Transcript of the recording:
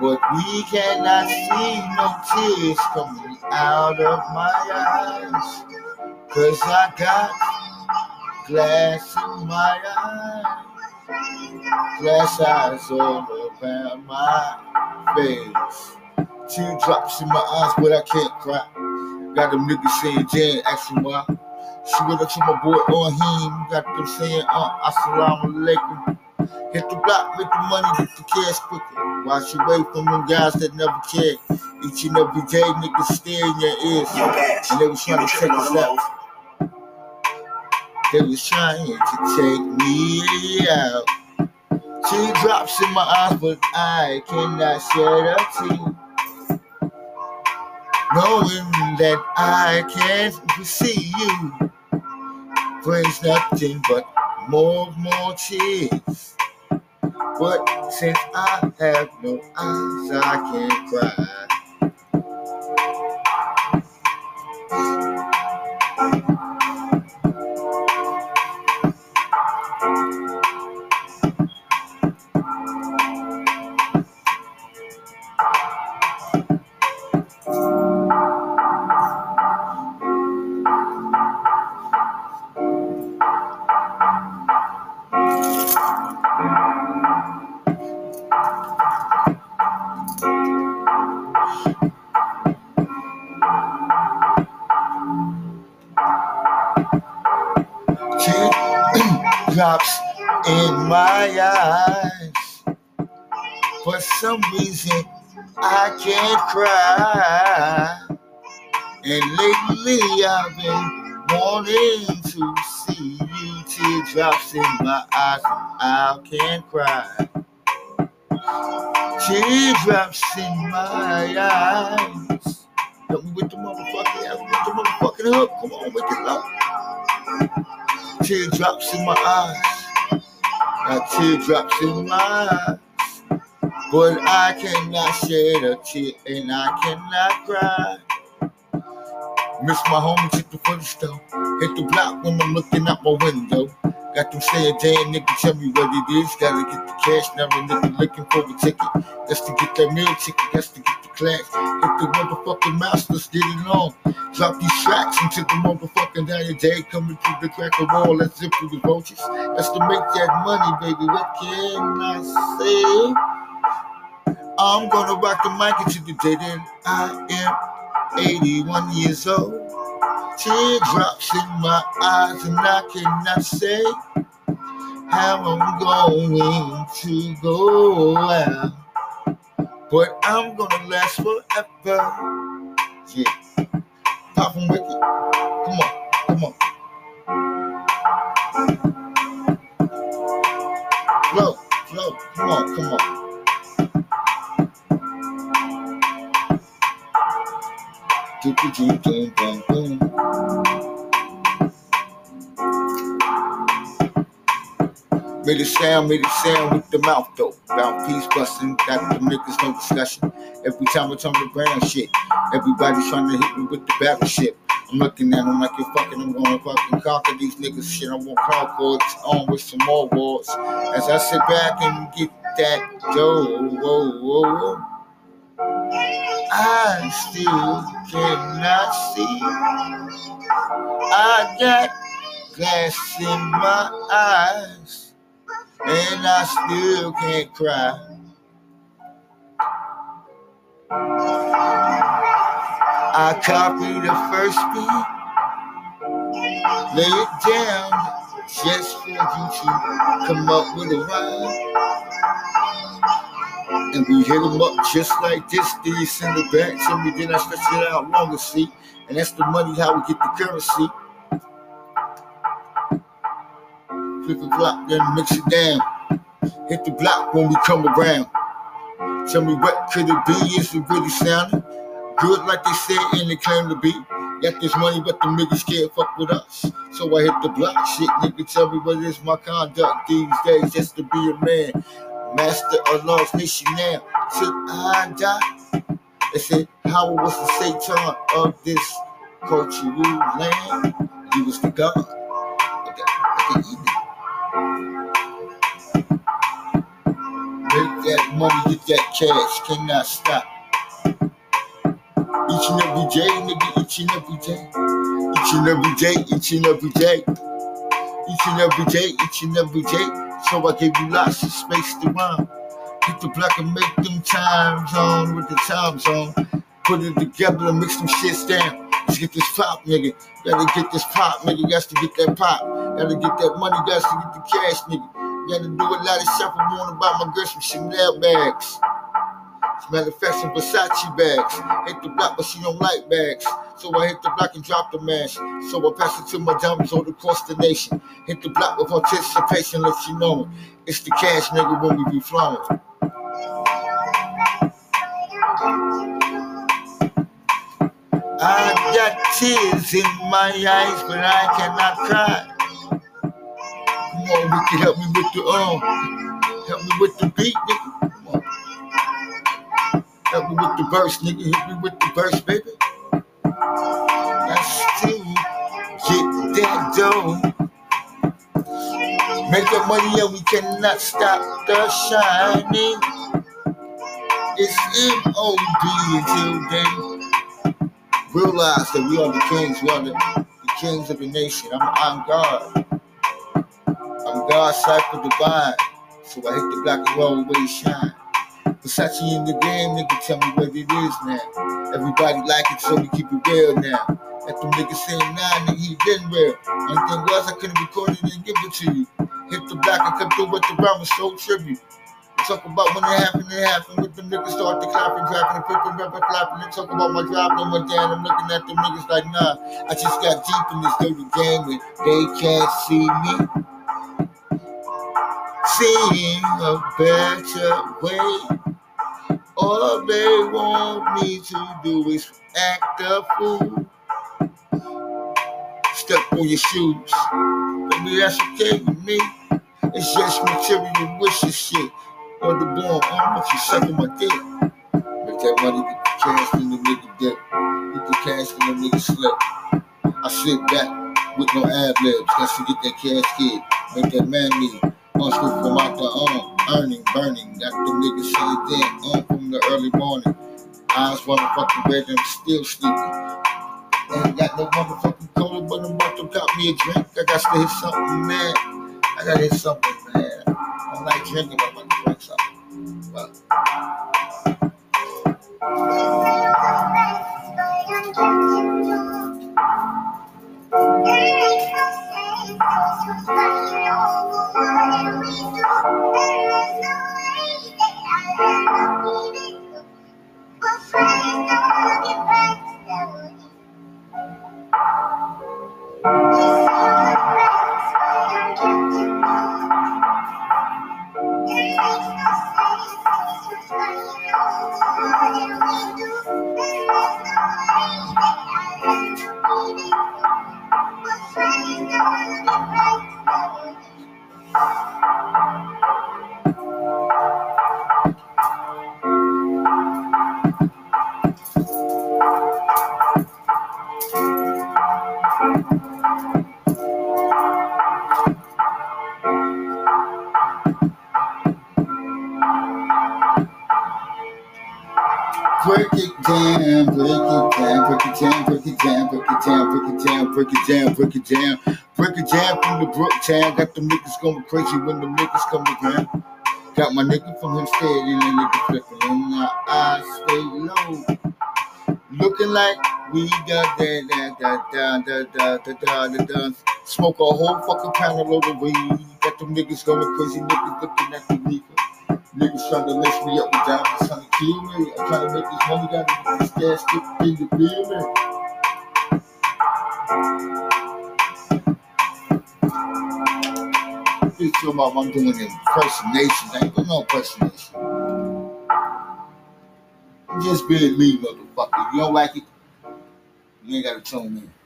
but we cannot see no tears coming out of my eyes. Cause I got glass in my eyes, glass eyes all around my face. Teardrops in my eyes, but I can't cry. Got them niggas saying Jan, asking why. She went up to my boy on him, got them saying, uh, assalamu alaikum. Hit the block, make the money, get the cash quicker. Wash away from them guys that never cared. Each and every day, niggas stare in your ears. Yo, And they was trying to take us out. They was trying to take me out. Teardrops in my eyes, but I cannot shed a tear. Knowing that I can't see you brings nothing but more, more tears. But since I have no eyes, I can't cry. Teardrops in my eyes. For some reason, I can't cry. And lately, I've been wanting to see you. Teardrops in my eyes, I can't cry. Teardrops in my eyes. Help me with the motherfucking, help me with the motherfucking hook. Come on, make it low. Teardrops in my eyes. Got teardrops in my eyes. But I cannot shed a tear and I cannot cry. Miss my homies at the foot store. Hit the block when I'm looking out my window. Got them saying, damn nigga, tell me what it is. Gotta get the cash, now a nigga looking for a ticket. That's to get that meal ticket, that's to get the class. Hit the motherfucking masters get it on. Drop these tracks into the motherfucking your day. Coming through the crack of wall, let's zip through the vultures. That's to make that money, baby. What can I say? I'm gonna rock the mic until the day that I am 81 years old. Teardrops in my eyes, and I cannot say how I'm going to go out. But I'm gonna last forever. Yeah. Pop from Wicked. Come on, come on. Flow, flow, come on, come on. Do, do, do, do, Made a sound, made a sound with the mouth though. Mouthpiece busting, got the niggas no discussion. Every time I turn around shit, everybody's trying to hit me with the battleship. I'm looking at them like you're fucking, I'm gonna fucking conquer these niggas shit. I want concords on with some more wars. As I sit back and get that dough, whoa, whoa, whoa. I still cannot see. I got glass in my eyes, and I still can't cry. I copy the first beat, lay it down just for you to come up with a rhyme. And we hit them up just like this. Then you send it back to me. Then I stretch it out longer, see? And that's the money how we get the currency. Flip the block, then mix it down. Hit the block when we come around. Tell me what could it be? Is it really sounding good like they say and they claim to be? Got this money, but the niggas can't fuck with us. So I hit the block shit. Nigga, tell me what is my conduct these days just to be a man. Master of Lost Nation now, till I die. They said, How was the Satan of this cultural land? He was the God that money, get that cash, cannot stop. Each and every day, nigga, each and every day. Each and every day, each and every day. Each and every day, each and every day. So I gave you lots of space to run. Hit the block and make them time zone with the time zone. Put it together and mix some shits down. Let's get this pop, nigga. Gotta get this pop, nigga. Got to get that pop. Gotta get that money. Got to get the cash, nigga. Gotta do a lot of shopping. Wanna buy my girl some Chanel bags. Manufacturing Versace bags. Hit the block, but she don't like bags. So I hit the block and drop the mash. So I pass it to my diamonds all across the nation. Hit the block with anticipation, let you know it. It's the cash, nigga, when we be flowing. I got tears in my eyes, but I cannot cry. Come on, help me with the um, help me with the beat, nigga. Come on. Help me with the verse, nigga. Hit me with the verse, baby. I still get that dough. Make that money and we cannot stop the shining. It's M.O.B. until they realize that we are the kings. We are the, the kings of the nation. I'm, I'm God. I'm God's cycle divine. So I hit the block and roll where shine. Versace in the game, nigga, tell me what it is now. Everybody like it, so we keep it real now. Let them niggas saying nah, nigga, he been real. Only thing was I couldn't record it and give it to you. Hit the block and come through with the rhyme so tribute. Talk about when it happened, it happened. With them niggas start to clapping, clapping, flipping, rapping, flapping. And talk about my drop and my down. I'm looking at them niggas like, nah, I just got deep in this dirty game and they can't see me. Seeing a better way. All they want me to do is act a fool. Step on your shoes. Baby, that's okay with me. It's just material wishes shit. On the born, I want you sucking my dick. Make that money, get the cash in the nigga dick. Get the cash in the nigga slip. I sit back with no ad libs. Got to get that cash kid. Make that man Hustle from out the um, earning, burning. Got the niggas saying then on from the early morning. Eyes motherfucking red and I'm still sleeping. Ain't got no motherfucking cola, but I'm about to cop me a drink. I got to hit something, man. I gotta hit something, man. I don't like drinking, but I'm about to drink something. Música break it down, break it down, break it down, break it down, break it down, break it down, break it down, break it down, break it down from the Brook Town. Got them niggas going crazy when the niggas come around. Got my nigga from him steady and the nigga flipping and my eyes stay low. Looking like we got that, that, that, da, da, da, da, da, da. Smoke a whole fucking pound of load of weed. Got them niggas going crazy, niggas looking at the reefer. Niggas trying to lace me up with diamonds, trying to kill me. I'm trying to make this money, gotta get this gas stick in the feel me. Bitch, talking about I'm doing impersonations. I ain't doing no impersonation. I'm just being me, motherfucker. You don't like it, you ain't gotta tune in.